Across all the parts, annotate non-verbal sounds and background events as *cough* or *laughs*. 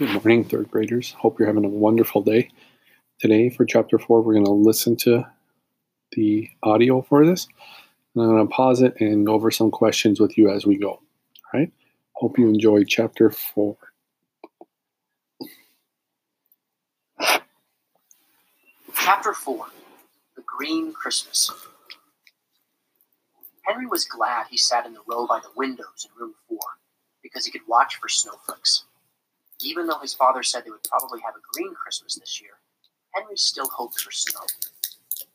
Good morning, third graders. Hope you're having a wonderful day. Today, for chapter four, we're going to listen to the audio for this. And I'm going to pause it and go over some questions with you as we go. All right. Hope you enjoy chapter four. Chapter 4 The Green Christmas. Henry was glad he sat in the row by the windows in room 4 because he could watch for snowflakes. Even though his father said they would probably have a green Christmas this year, Henry still hoped for snow.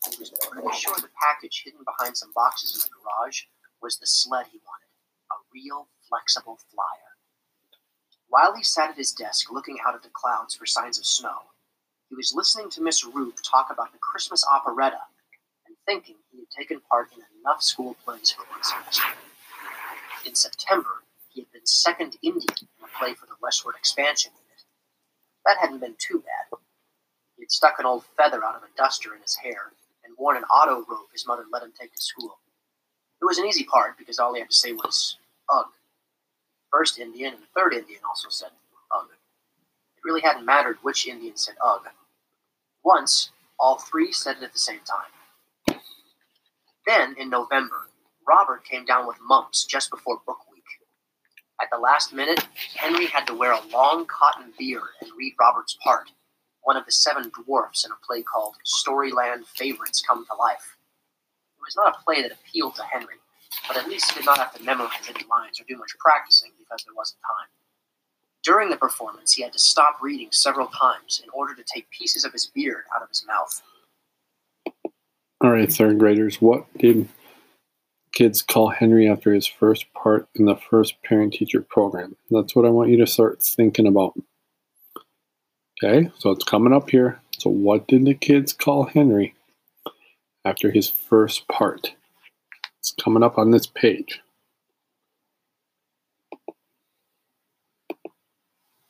He was pretty sure the package hidden behind some boxes in the garage was the sled he wanted a real flexible flyer. While he sat at his desk looking out at the clouds for signs of snow, he was listening to Miss Roop talk about the Christmas operetta and thinking he had taken part in enough school plays for one semester. In September, he had been second Indian play for the Westward Expansion Unit. That hadn't been too bad. He had stuck an old feather out of a duster in his hair and worn an auto robe his mother let him take to school. It was an easy part because all he had to say was, ugh. First Indian and the third Indian also said, ugh. It really hadn't mattered which Indian said ugh. Once, all three said it at the same time. Then, in November, Robert came down with mumps just before book week. At the last minute, Henry had to wear a long cotton beard and read Robert's part, one of the seven dwarfs in a play called Storyland Favorites Come to Life. It was not a play that appealed to Henry, but at least he did not have to memorize any lines or do much practicing because there wasn't time. During the performance, he had to stop reading several times in order to take pieces of his beard out of his mouth. All right, third graders, what did kids call Henry after his first part in the first parent teacher program? That's what I want you to start thinking about. Okay, so it's coming up here. So, what did the kids call Henry after his first part? It's coming up on this page.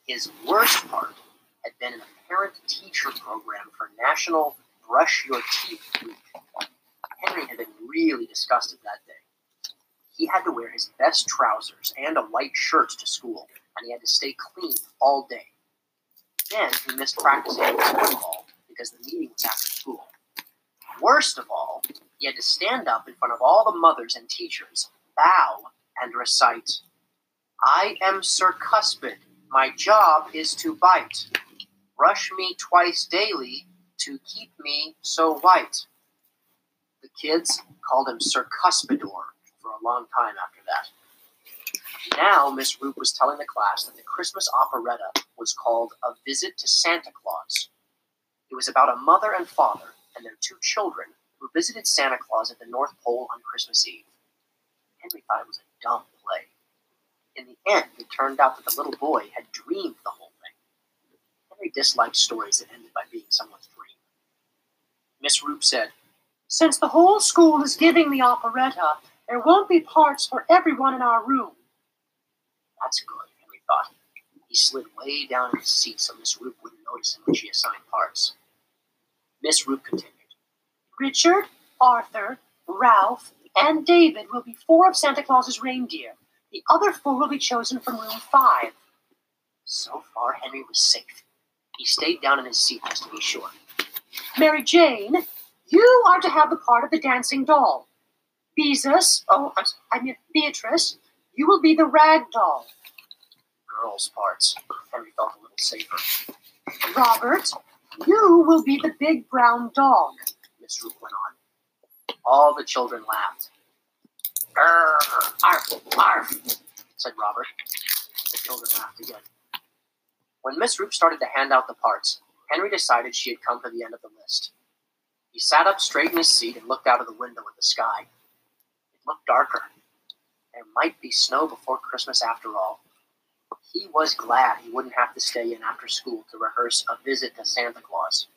His worst part had been in a parent teacher program for National Brush Your Teeth Week. Henry had been really disgusted that day. He had to wear his best trousers and a white shirt to school, and he had to stay clean all day. Then he missed practicing football because the meeting was after school. Worst of all, he had to stand up in front of all the mothers and teachers, bow, and recite, I am Sir Cuspid. My job is to bite. Brush me twice daily to keep me so white. Kids called him Sir Cuspidor for a long time after that. Now, Miss Roop was telling the class that the Christmas operetta was called A Visit to Santa Claus. It was about a mother and father and their two children who visited Santa Claus at the North Pole on Christmas Eve. Henry thought it was a dumb play. In the end, it turned out that the little boy had dreamed the whole thing. Henry disliked stories that ended by being someone's dream. Miss Roop said, Since the whole school is giving the operetta, there won't be parts for everyone in our room. That's good, Henry thought. He slid way down in his seat so Miss Roop wouldn't notice him when she assigned parts. Miss Roop continued. Richard, Arthur, Ralph, and David will be four of Santa Claus's reindeer. The other four will be chosen from room five. So far, Henry was safe. He stayed down in his seat just to be sure. Mary Jane, you are to have the part of the dancing doll. Beezus, oh, I mean Beatrice, you will be the rag doll. Girls' parts. Henry felt a little safer. Robert, you will be the big brown dog. Miss Roop went on. All the children laughed. Arf, arf, arf, said Robert. The children laughed again. When Miss Roop started to hand out the parts, Henry decided she had come to the end of the list. He sat up straight in his seat and looked out of the window at the sky. It looked darker. There might be snow before Christmas after all. He was glad he wouldn't have to stay in after school to rehearse a visit to Santa Claus.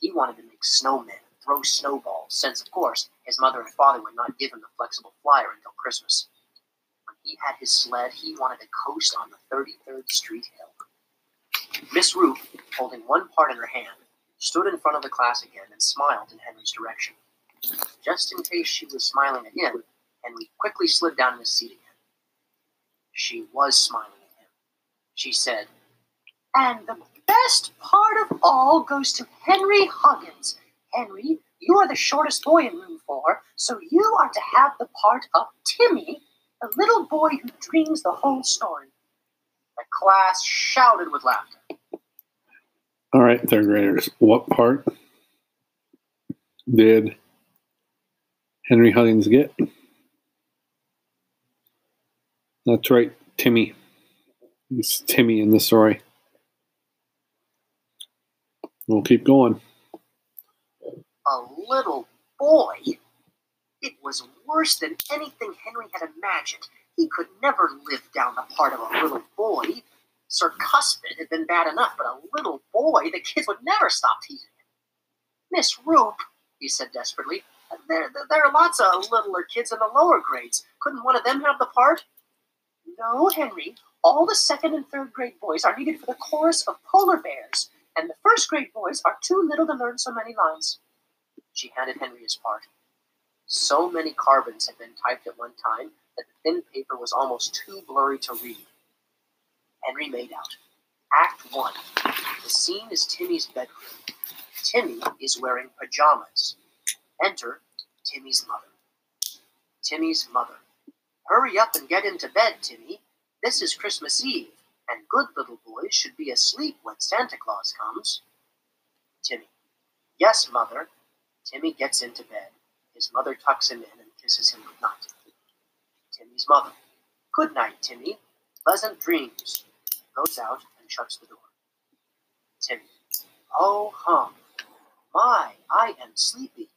He wanted to make snowmen throw snowballs, since, of course, his mother and father would not give him the flexible flyer until Christmas. When he had his sled, he wanted to coast on the 33rd Street Hill. Miss Roop, holding one part in her hand, stood in front of the class again and smiled in Henry's direction. Just in case she was smiling at him, Henry quickly slid down in his seat again. She was smiling at him. She said, And the best part of all goes to Henry Huggins. Henry, you are the shortest boy in room four, so you are to have the part of Timmy, the little boy who dreams the whole story. The class shouted with laughter. All right, third graders, what part did Henry Huggins get? That's right, Timmy. It's Timmy in the story. We'll keep going. A little boy? It was worse than anything Henry had imagined. He could never live down the part of a little boy. Sir Cuspid had been bad enough, but a little boy, the kids would never stop teasing him. Miss Roop, he said desperately, there, there are lots of littler kids in the lower grades. Couldn't one of them have the part? No, Henry. All the second and third grade boys are needed for the chorus of polar bears, and the first grade boys are too little to learn so many lines. She handed Henry his part. So many carbons had been typed at one time that the thin paper was almost too blurry to read. Henry made out. Act 1. The scene is Timmy's bedroom. Timmy is wearing pajamas. Enter Timmy's mother. Timmy's mother. Hurry up and get into bed, Timmy. This is Christmas Eve, and good little boys should be asleep when Santa Claus comes. Timmy. Yes, mother. Timmy gets into bed. His mother tucks him in and kisses him good night. Timmy's mother. Good night, Timmy. Pleasant dreams. Goes out and shuts the door. Timmy. Oh, hum. My, I am sleepy.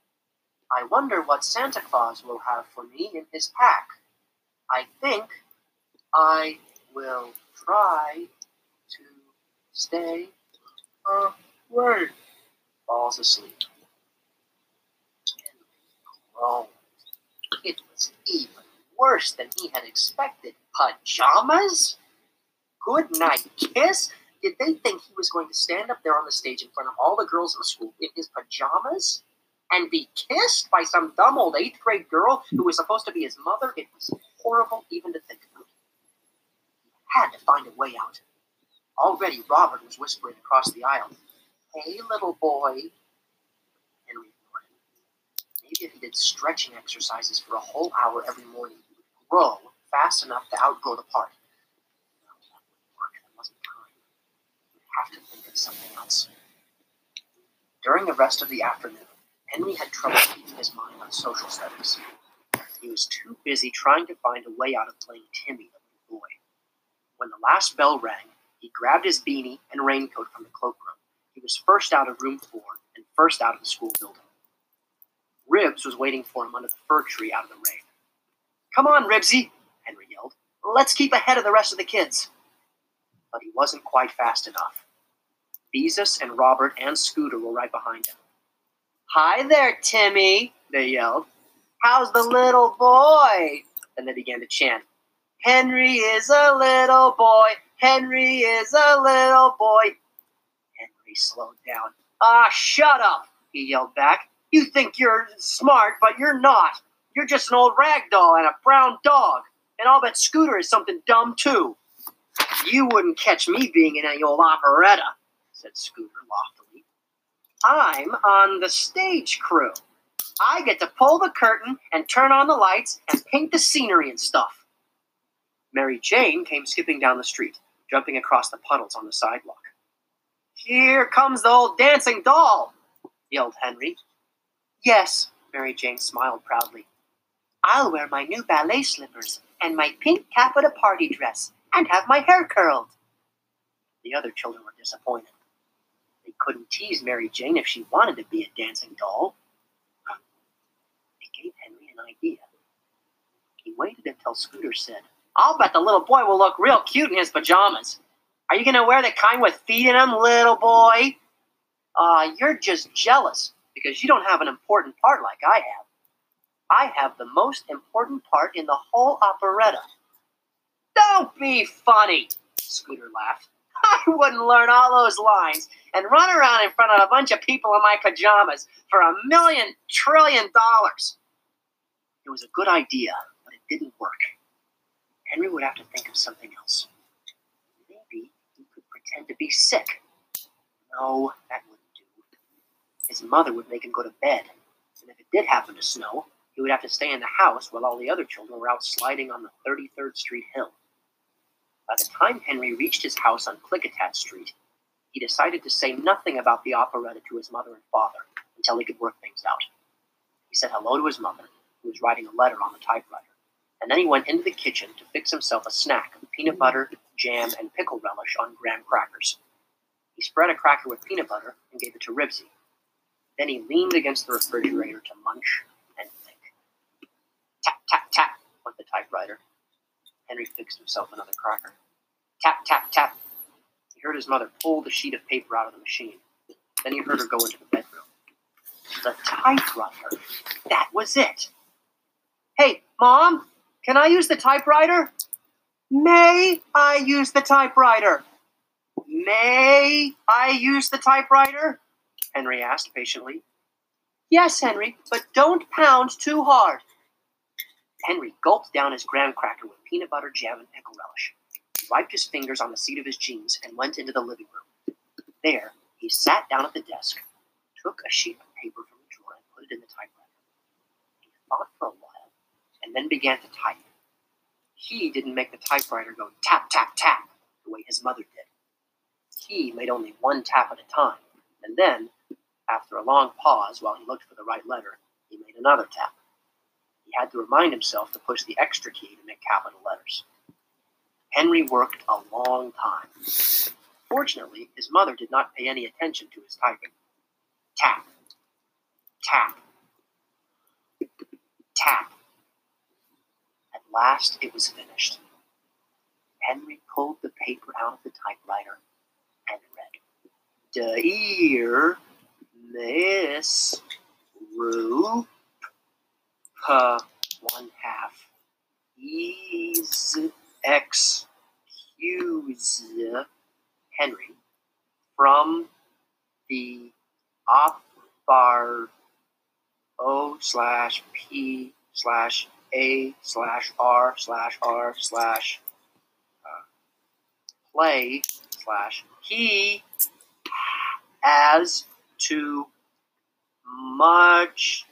I wonder what Santa Claus will have for me in his pack. I think I will try to stay awake. Falls asleep. groaned. It was even worse than he had expected. Pajamas? Good night kiss? Did they think he was going to stand up there on the stage in front of all the girls in the school in his pajamas and be kissed by some dumb old eighth grade girl who was supposed to be his mother? It was horrible even to think about. He had to find a way out. Already, Robert was whispering across the aisle, Hey, little boy. Henry. Maybe if he did stretching exercises for a whole hour every morning, he would grow fast enough to outgrow the part. Have to think of something else. During the rest of the afternoon, Henry had trouble keeping his mind on social studies. He was too busy trying to find a way out of playing Timmy, the little boy. When the last bell rang, he grabbed his beanie and raincoat from the cloakroom. He was first out of room four and first out of the school building. Ribs was waiting for him under the fir tree out of the rain. Come on, Ribsy, Henry yelled. Let's keep ahead of the rest of the kids. But he wasn't quite fast enough. Beezus and Robert and Scooter were right behind him. Hi there, Timmy, they yelled. How's the little boy? And they began to chant. Henry is a little boy. Henry is a little boy. Henry slowed down. Ah, shut up, he yelled back. You think you're smart, but you're not. You're just an old rag doll and a brown dog. And I'll bet Scooter is something dumb, too. You wouldn't catch me being in any old operetta said Scooter loftily. I'm on the stage crew. I get to pull the curtain and turn on the lights and paint the scenery and stuff. Mary Jane came skipping down the street, jumping across the puddles on the sidewalk. Here comes the old dancing doll, yelled Henry. Yes, Mary Jane smiled proudly. I'll wear my new ballet slippers and my pink taffeta party dress and have my hair curled. The other children were disappointed. Couldn't tease Mary Jane if she wanted to be a dancing doll. It gave Henry an idea. He waited until Scooter said, I'll bet the little boy will look real cute in his pajamas. Are you going to wear the kind with feet in them, little boy? Uh, you're just jealous because you don't have an important part like I have. I have the most important part in the whole operetta. Don't be funny, Scooter laughed. *laughs* I wouldn't learn all those lines and run around in front of a bunch of people in my pajamas for a million trillion dollars. It was a good idea, but it didn't work. Henry would have to think of something else. Maybe he could pretend to be sick. No, that wouldn't do. His mother would make him go to bed, and if it did happen to snow, he would have to stay in the house while all the other children were out sliding on the 33rd Street hill. By the time Henry reached his house on Klickitat Street, he decided to say nothing about the operetta to his mother and father until he could work things out. He said hello to his mother, who was writing a letter on the typewriter, and then he went into the kitchen to fix himself a snack of peanut butter, jam, and pickle relish on graham crackers. He spread a cracker with peanut butter and gave it to Ribsy. Then he leaned against the refrigerator to munch and think. Tap, tap, tap, went the typewriter. Henry fixed himself another cracker. Tap, tap, tap, He heard his mother pull the sheet of paper out of the machine. Then he heard her go into the bedroom. The typewriter. That was it. Hey, Mom, can I use the typewriter? May I use the typewriter? May I use the typewriter? Henry asked patiently. Yes, Henry, but don't pound too hard. Henry gulped down his graham cracker with peanut butter, jam, and pickle relish wiped his fingers on the seat of his jeans, and went into the living room. There, he sat down at the desk, took a sheet of paper from the drawer, and put it in the typewriter. He thought for a while, and then began to type. He didn't make the typewriter go tap, tap, tap the way his mother did. He made only one tap at a time, and then, after a long pause while he looked for the right letter, he made another tap. Had to remind himself to push the extra key to make capital letters. Henry worked a long time. Fortunately, his mother did not pay any attention to his typing. Tap, tap, tap. At last, it was finished. Henry pulled the paper out of the typewriter and read, Dear Miss Rupe, one half, is excuse Henry from the opar O slash P slash A slash R slash R slash uh, play slash he as to much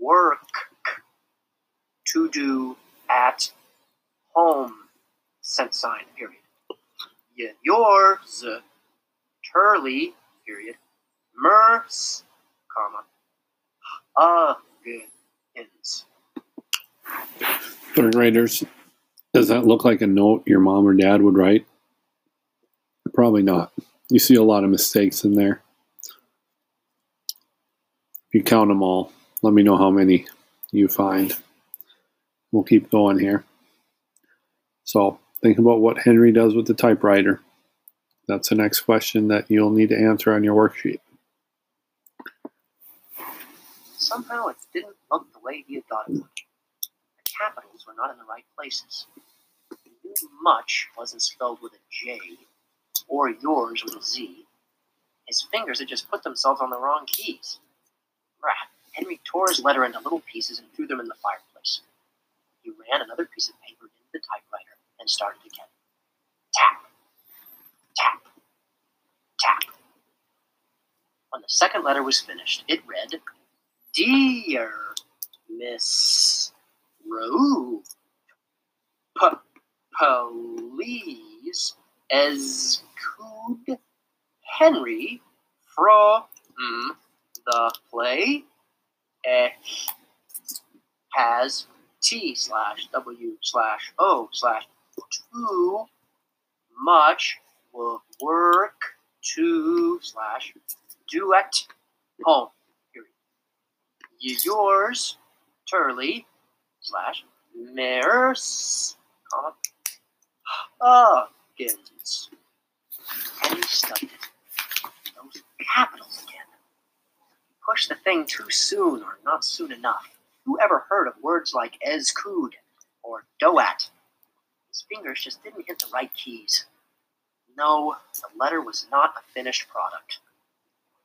work to do at home cent sign period. Yeah, yours, Turley period, Merce, comma, Huggins. Third graders, does that look like a note your mom or dad would write? Probably not. You see a lot of mistakes in there. You count them all, let me know how many you find. We'll keep going here. So think about what Henry does with the typewriter. That's the next question that you'll need to answer on your worksheet. Somehow it didn't look the way he had thought it would. The capitals were not in the right places. Much wasn't spelled with a J, or yours with a Z. His fingers had just put themselves on the wrong keys. Rat. Henry tore his letter into little pieces and threw them in the fireplace. He ran another piece of paper into the typewriter and started again. Tap, tap, tap. When the second letter was finished, it read, Dear Miss Rowe, please exclude Henry from the play. Has T slash W slash O slash too much work to slash do at home. Period. Yours, Turley, slash Mares, comma, Huggins. And he. Those capitals again. Push the thing too soon or not soon enough. Who ever heard of words like Ezkud or Doat? His fingers just didn't hit the right keys. No, the letter was not a finished product.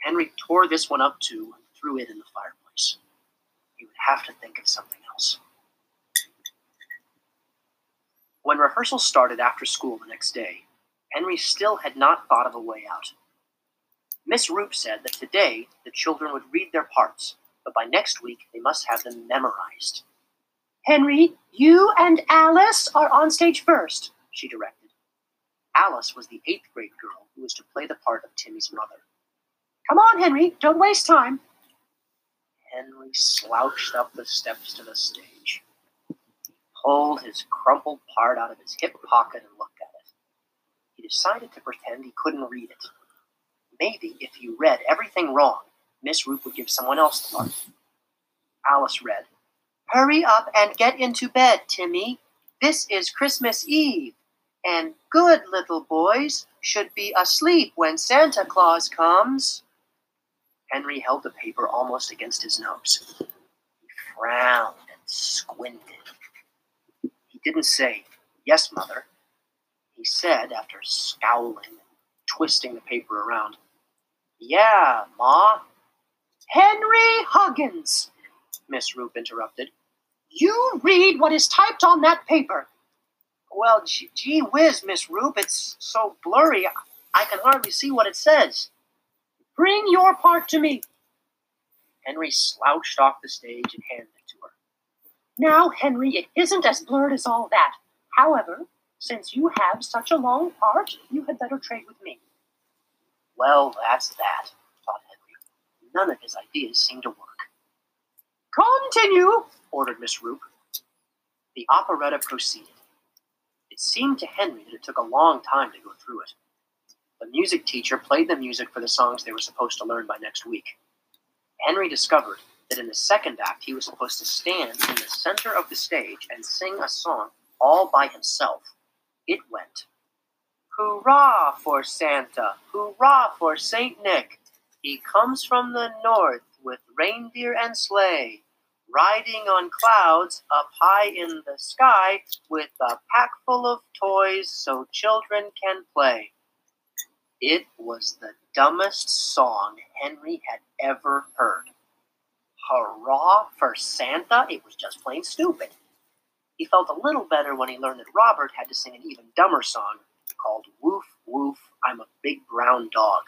Henry tore this one up too and threw it in the fireplace. He would have to think of something else. When rehearsal started after school the next day, Henry still had not thought of a way out. Miss Roop said that today the children would read their parts, but by next week they must have them memorized. Henry, you and Alice are on stage first, she directed. Alice was the eighth grade girl who was to play the part of Timmy's mother. Come on, Henry, don't waste time. Henry slouched up the steps to the stage, He pulled his crumpled part out of his hip pocket and looked at it. He decided to pretend he couldn't read it. Maybe if you read everything wrong, Miss Roop would give someone else the part. Alice read, Hurry up and get into bed, Timmy. This is Christmas Eve, and good little boys should be asleep when Santa Claus comes. Henry held the paper almost against his nose. He frowned and squinted. He didn't say, Yes, mother. He said, after scowling and twisting the paper around, Yeah, Ma. Henry Huggins, Miss Roop interrupted. You read what is typed on that paper. Well, gee, whiz, Miss Roop, it's so blurry, I can hardly see what it says. Bring your part to me. Henry slouched off the stage and handed it to her. Now, Henry, it isn't as blurred as all that. However, since you have such a long part, you had better trade with me. Well, that's that, thought Henry. None of his ideas seemed to work. Continue, ordered Miss Roop. The operetta proceeded. It seemed to Henry that it took a long time to go through it. The music teacher played the music for the songs they were supposed to learn by next week. Henry discovered that in the second act he was supposed to stand in the center of the stage and sing a song all by himself. It went, Hurrah for Santa! Hurrah for Saint Nick! He comes from the north with reindeer and sleigh, riding on clouds up high in the sky with a pack full of toys so children can play. It was the dumbest song Henry had ever heard. Hurrah for Santa! It was just plain stupid. He felt a little better when he learned that Robert had to sing an even dumber song called Woof Woof, I'm a Big Brown Dog.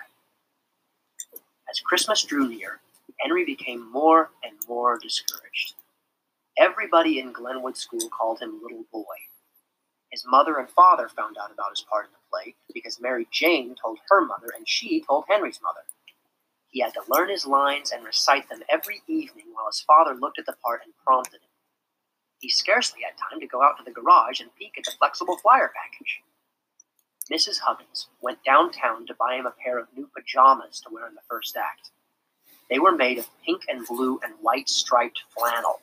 As Christmas drew near, Henry became more and more discouraged. Everybody in Glenwood School called him Little Boy. His mother and father found out about his part in the play because Mary Jane told her mother and she told Henry's mother. He had to learn his lines and recite them every evening while his father looked at the part and prompted him. He scarcely had time to go out to the garage and peek at the flexible flyer package. Mrs. Huggins went downtown to buy him a pair of new pajamas to wear in the first act. They were made of pink and blue and white striped flannel.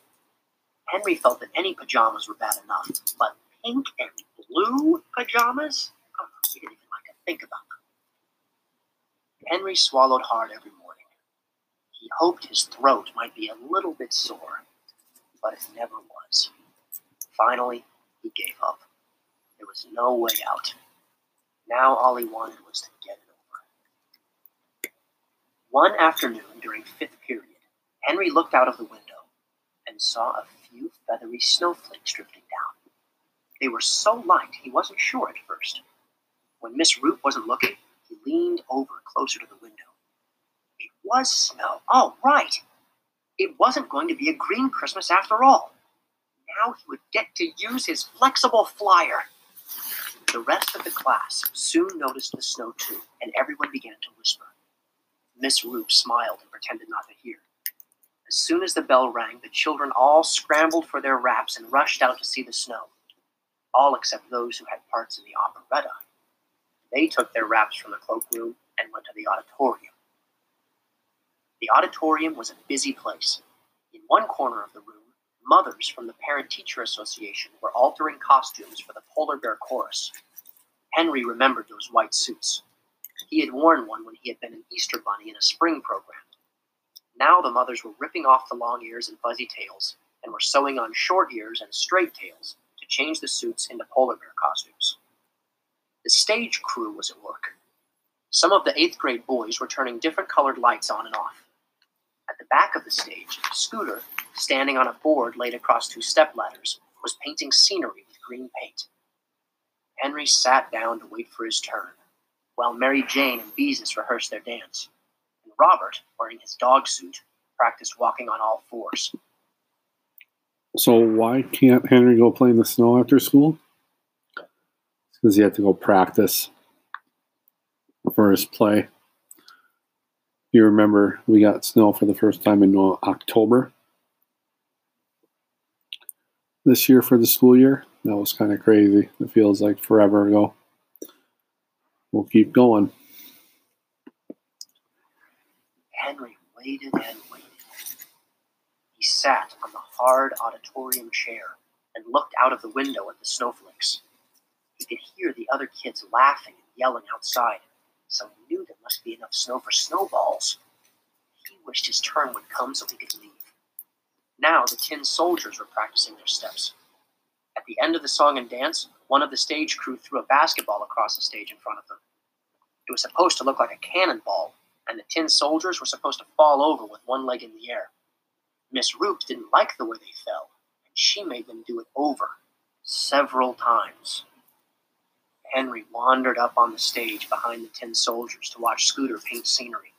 Henry felt that any pajamas were bad enough, but pink and blue pajamas? Oh, he didn't even like to think about them. Henry swallowed hard every morning. He hoped his throat might be a little bit sore, but it never was. Finally, he gave up. There was no way out. Now all he wanted was to get it over. One afternoon during fifth period, Henry looked out of the window and saw a few feathery snowflakes drifting down. They were so light he wasn't sure at first. When Miss Roop wasn't looking, he leaned over closer to the window. It was snow. Oh, right. It wasn't going to be a green Christmas after all. Now he would get to use his flexible flyer. The rest of the class soon noticed the snow too, and everyone began to whisper. Miss Roop smiled and pretended not to hear. As soon as the bell rang, the children all scrambled for their wraps and rushed out to see the snow all except those who had parts in the operetta. They took their wraps from the cloakroom and went to the auditorium. The auditorium was a busy place. In one corner of the room, mothers from the Parent Teacher Association were altering costumes for the Polar Bear Chorus. Henry remembered those white suits. He had worn one when he had been an Easter Bunny in a spring program. Now the mothers were ripping off the long ears and fuzzy tails, and were sewing on short ears and straight tails to change the suits into polar bear costumes. The stage crew was at work. Some of the eighth grade boys were turning different colored lights on and off. The back of the stage, Scooter, standing on a board laid across two step ladders, was painting scenery with green paint. Henry sat down to wait for his turn. while Mary Jane and Beezus rehearsed their dance, and Robert, wearing his dog suit, practiced walking on all fours. So why can't Henry go play in the snow after school? Because he had to go practice for his play. You remember we got snow for the first time in uh, October this year for the school year. That was kind of crazy. It feels like forever ago. We'll keep going. Henry waited and waited. He sat on the hard auditorium chair and looked out of the window at the snowflakes. He could hear the other kids laughing and yelling outside, so he knew there must be enough snow for snowballs. He wished his turn would come so he could leave. Now the tin soldiers were practicing their steps. At the end of the song and dance, one of the stage crew threw a basketball across the stage in front of them. It was supposed to look like a cannonball, and the tin soldiers were supposed to fall over with one leg in the air. Miss Roop didn't like the way they fell, and she made them do it over several times. Henry wandered up on the stage behind the tin soldiers to watch Scooter paint scenery.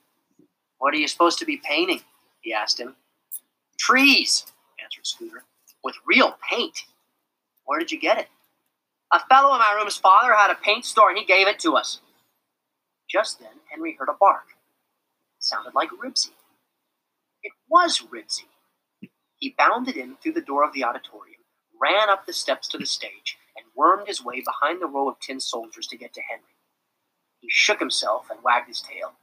What are you supposed to be painting? he asked him. Trees, answered Scooter, with real paint. Where did you get it? A fellow in my room's father had a paint store and he gave it to us. Just then, Henry heard a bark. It sounded like Ribsy. It was Ribsy. He bounded in through the door of the auditorium, ran up the steps to the stage, wormed his way behind the row of tin soldiers to get to Henry. He shook himself and wagged his tail.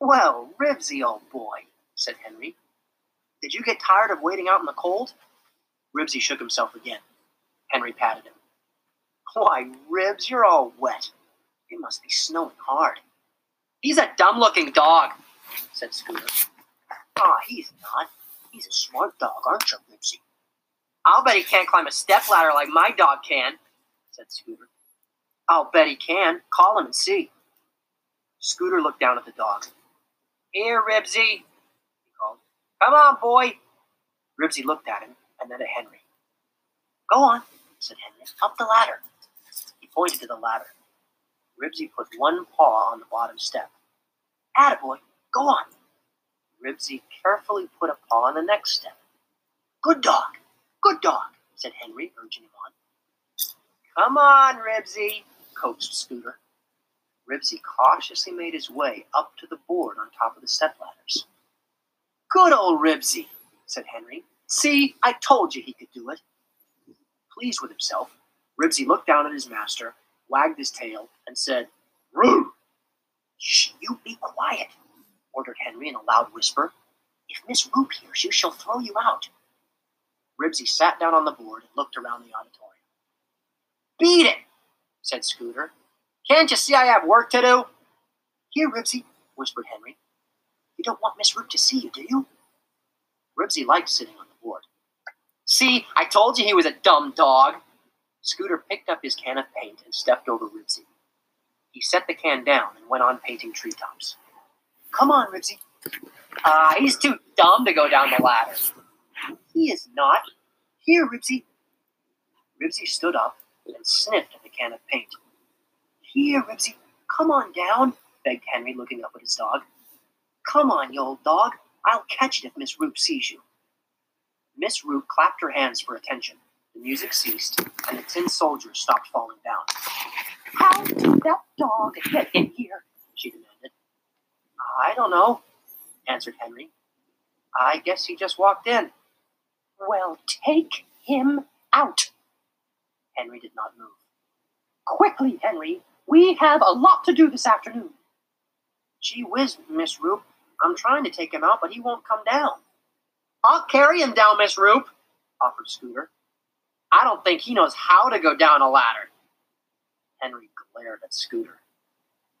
Well, Ribsy, old boy, said Henry. Did you get tired of waiting out in the cold? Ribsy shook himself again. Henry patted him. Why, Ribs, you're all wet. It must be snowing hard. He's a dumb looking dog, said Scooter. Ah, he's not. He's a smart dog, aren't you, Ribsy? I'll bet he can't climb a step ladder like my dog can, said Scooter. I'll bet he can. Call him and see. Scooter looked down at the dog. Here, Ribsy, he called. Come on, boy. Ribsy looked at him and then at Henry. Go on, said Henry. Up the ladder. He pointed to the ladder. Ribsy put one paw on the bottom step. Attaboy, go on. Ribsy carefully put a paw on the next step. Good dog, good dog, said Henry, urging him on. Come on, Ribsy, coaxed Scooter. Ribsy cautiously made his way up to the board on top of the step ladders. Good old Ribsy, said Henry. See, I told you he could do it. Pleased with himself, Ribsy looked down at his master wagged his tail, and said, Roo! Shh, you be quiet, ordered Henry in a loud whisper. If Miss Roop hears you, she'll throw you out. Ribsy sat down on the board and looked around the auditorium. Beat it, said Scooter. Can't you see I have work to do? Here, Ribsy, whispered Henry. You don't want Miss Roop to see you, do you? Ribsy liked sitting on the board. See, I told you he was a dumb dog, Scooter picked up his can of paint and stepped over Ribsy. He set the can down and went on painting treetops. Come on, Ribsy. Ah, uh, he's too dumb to go down the ladder. He is not. Here, Ribsy. Ribsy stood up and sniffed at the can of paint. Here, Ribsy, come on down, begged Henry, looking up at his dog. Come on, you old dog. I'll catch it if Miss Roop sees you. Miss Roop clapped her hands for attention. The music ceased, and the tin soldiers stopped falling down. How did that dog get in here? she demanded. I don't know, answered Henry. I guess he just walked in. Well, take him out. Henry did not move. Quickly, Henry. We have a lot to do this afternoon. Gee whiz, Miss Roop. I'm trying to take him out, but he won't come down. I'll carry him down, Miss Roop, offered Scooter. I don't think he knows how to go down a ladder. Henry glared at Scooter.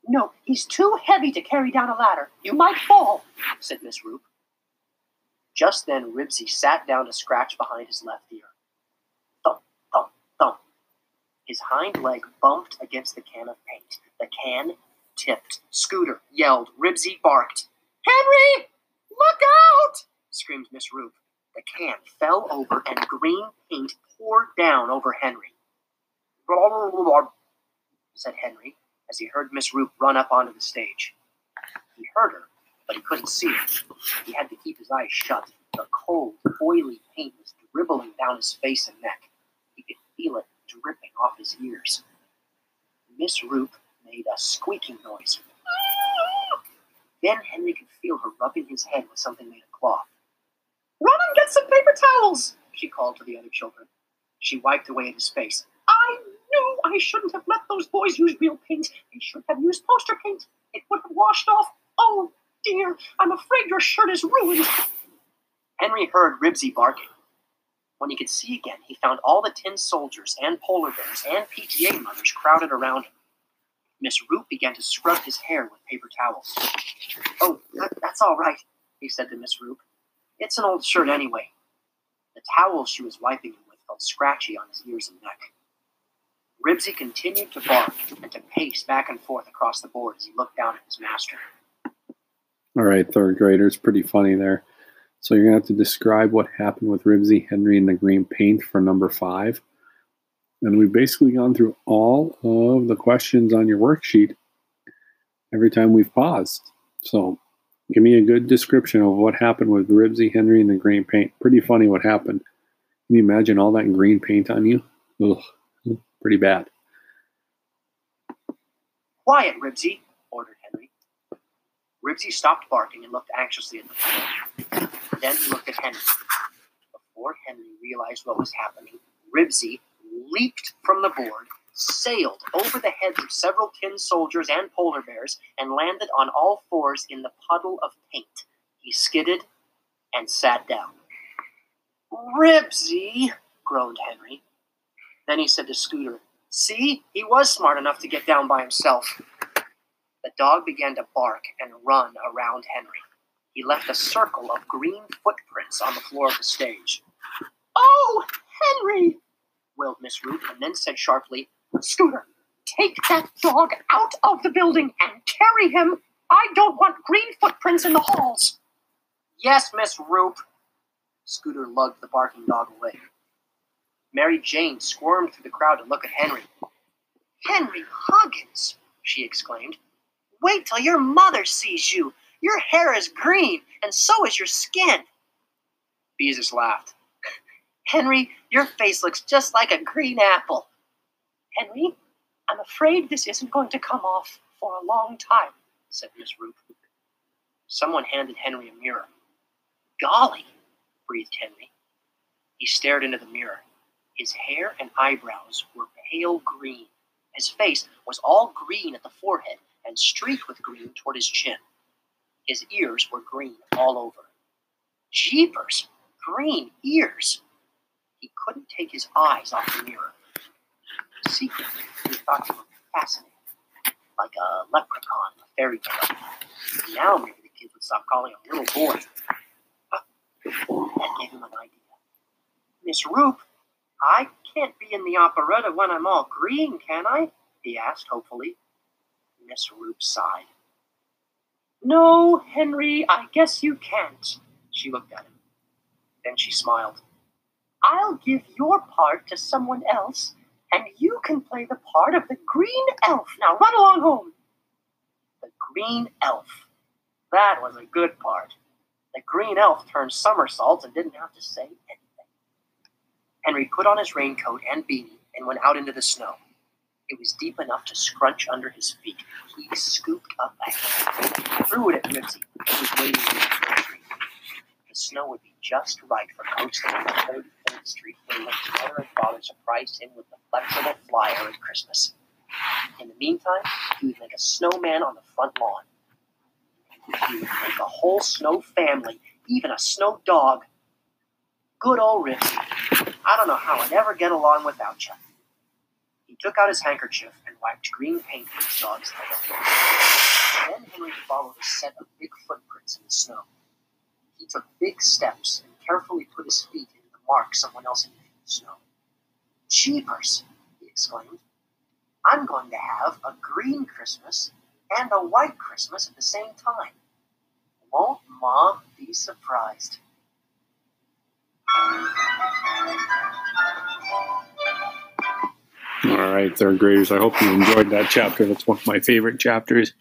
No, he's too heavy to carry down a ladder. You might fall, said Miss Roop. Just then, Ribsy sat down to scratch behind his left ear. Thump, thump, thump. His hind leg bumped against the can of paint. The can tipped. Scooter yelled. Ribsy barked. Henry! Look out! screamed Miss Roop. The can fell over and green paint poured down over Henry. said Henry as he heard Miss Roop run up onto the stage. He heard her, but he couldn't see her. He had to keep his eyes shut. The cold, oily paint was dribbling down his face and neck. He could feel it dripping off his ears. Miss Roop made a squeaking noise. Then Henry could feel her rubbing his head with something made of cloth. Run and get some paper towels, she called to the other children. She wiped away at his face. I knew I shouldn't have let those boys use real paint. They should have used poster paint. It would have washed off. Oh, dear, I'm afraid your shirt is ruined. Henry heard Ribsy barking. When he could see again, he found all the tin soldiers and polar bears and PTA mothers crowded around him. Miss Roop began to scrub his hair with paper towels. Oh, that, that's all right, he said to Miss Roop. It's an old shirt anyway. The towel she was wiping him with felt scratchy on his ears and neck. Ribsy continued to bark and to pace back and forth across the board as he looked down at his master. All right, third graders, pretty funny there. So you're going to have to describe what happened with Ribsy, Henry, and the green paint for number five. And we've basically gone through all of the questions on your worksheet every time we've paused. So give me a good description of what happened with Ribsy, Henry, and the green paint. Pretty funny what happened. Can you imagine all that green paint on you? Ugh, pretty bad. Quiet, Ribsy. Ribsy stopped barking and looked anxiously at the floor. Then he looked at Henry. Before Henry realized what was happening, Ribsy leaped from the board, sailed over the heads of several tin soldiers and polar bears, and landed on all fours in the puddle of paint. He skidded and sat down. Ribsy, groaned Henry. Then he said to Scooter, See, he was smart enough to get down by himself. The dog began to bark and run around Henry. He left a circle of green footprints on the floor of the stage. Oh, Henry! wailed Miss Roop, and then said sharply, Scooter, take that dog out of the building and carry him. I don't want green footprints in the halls. Yes, Miss Roop. Scooter lugged the barking dog away. Mary Jane squirmed through the crowd to look at Henry. Henry Huggins, she exclaimed. Wait till your mother sees you. Your hair is green, and so is your skin. Beezus laughed. *laughs* Henry, your face looks just like a green apple. Henry, I'm afraid this isn't going to come off for a long time, said Miss Roop. Someone handed Henry a mirror. Golly, breathed Henry. He stared into the mirror. His hair and eyebrows were pale green. His face was all green at the forehead and streaked with green toward his chin. His ears were green all over. Jeepers, green ears! He couldn't take his eyes off the mirror. Secretly, he thought he looked fascinating, like a leprechaun a fairy tale. Now maybe the kids would stop calling him little boy. That gave him an idea. Miss Roop, I can't be in the operetta when I'm all green, can I? he asked hopefully. Miss Roop sighed. No, Henry, I guess you can't. She looked at him. Then she smiled. I'll give your part to someone else, and you can play the part of the green elf. Now run along home. The green elf. That was a good part. The green elf turned somersaults and didn't have to say anything. Henry put on his raincoat and beanie and went out into the snow. It was deep enough to scrunch under his feet. He scooped up a hand, threw it at Ribsy, who was waiting in the tree. The snow would be just right for coasting on the 33rd Street when his mother and father surprised him with the flexible flyer at Christmas. In the meantime, he would make a snowman on the front lawn. He would make a whole snow family, even a snow dog. Good old Ribsy. I don't know how I'd ever get along without you. Took out his handkerchief and wiped green paint from his dog's head. Then Henry followed a set of big footprints in the snow. He took big steps and carefully put his feet into the marks someone else had made in the snow. Jeepers! he exclaimed. I'm going to have a green Christmas and a white Christmas at the same time. Won't Mom be surprised? All right, third graders. I hope you enjoyed that chapter. That's one of my favorite chapters.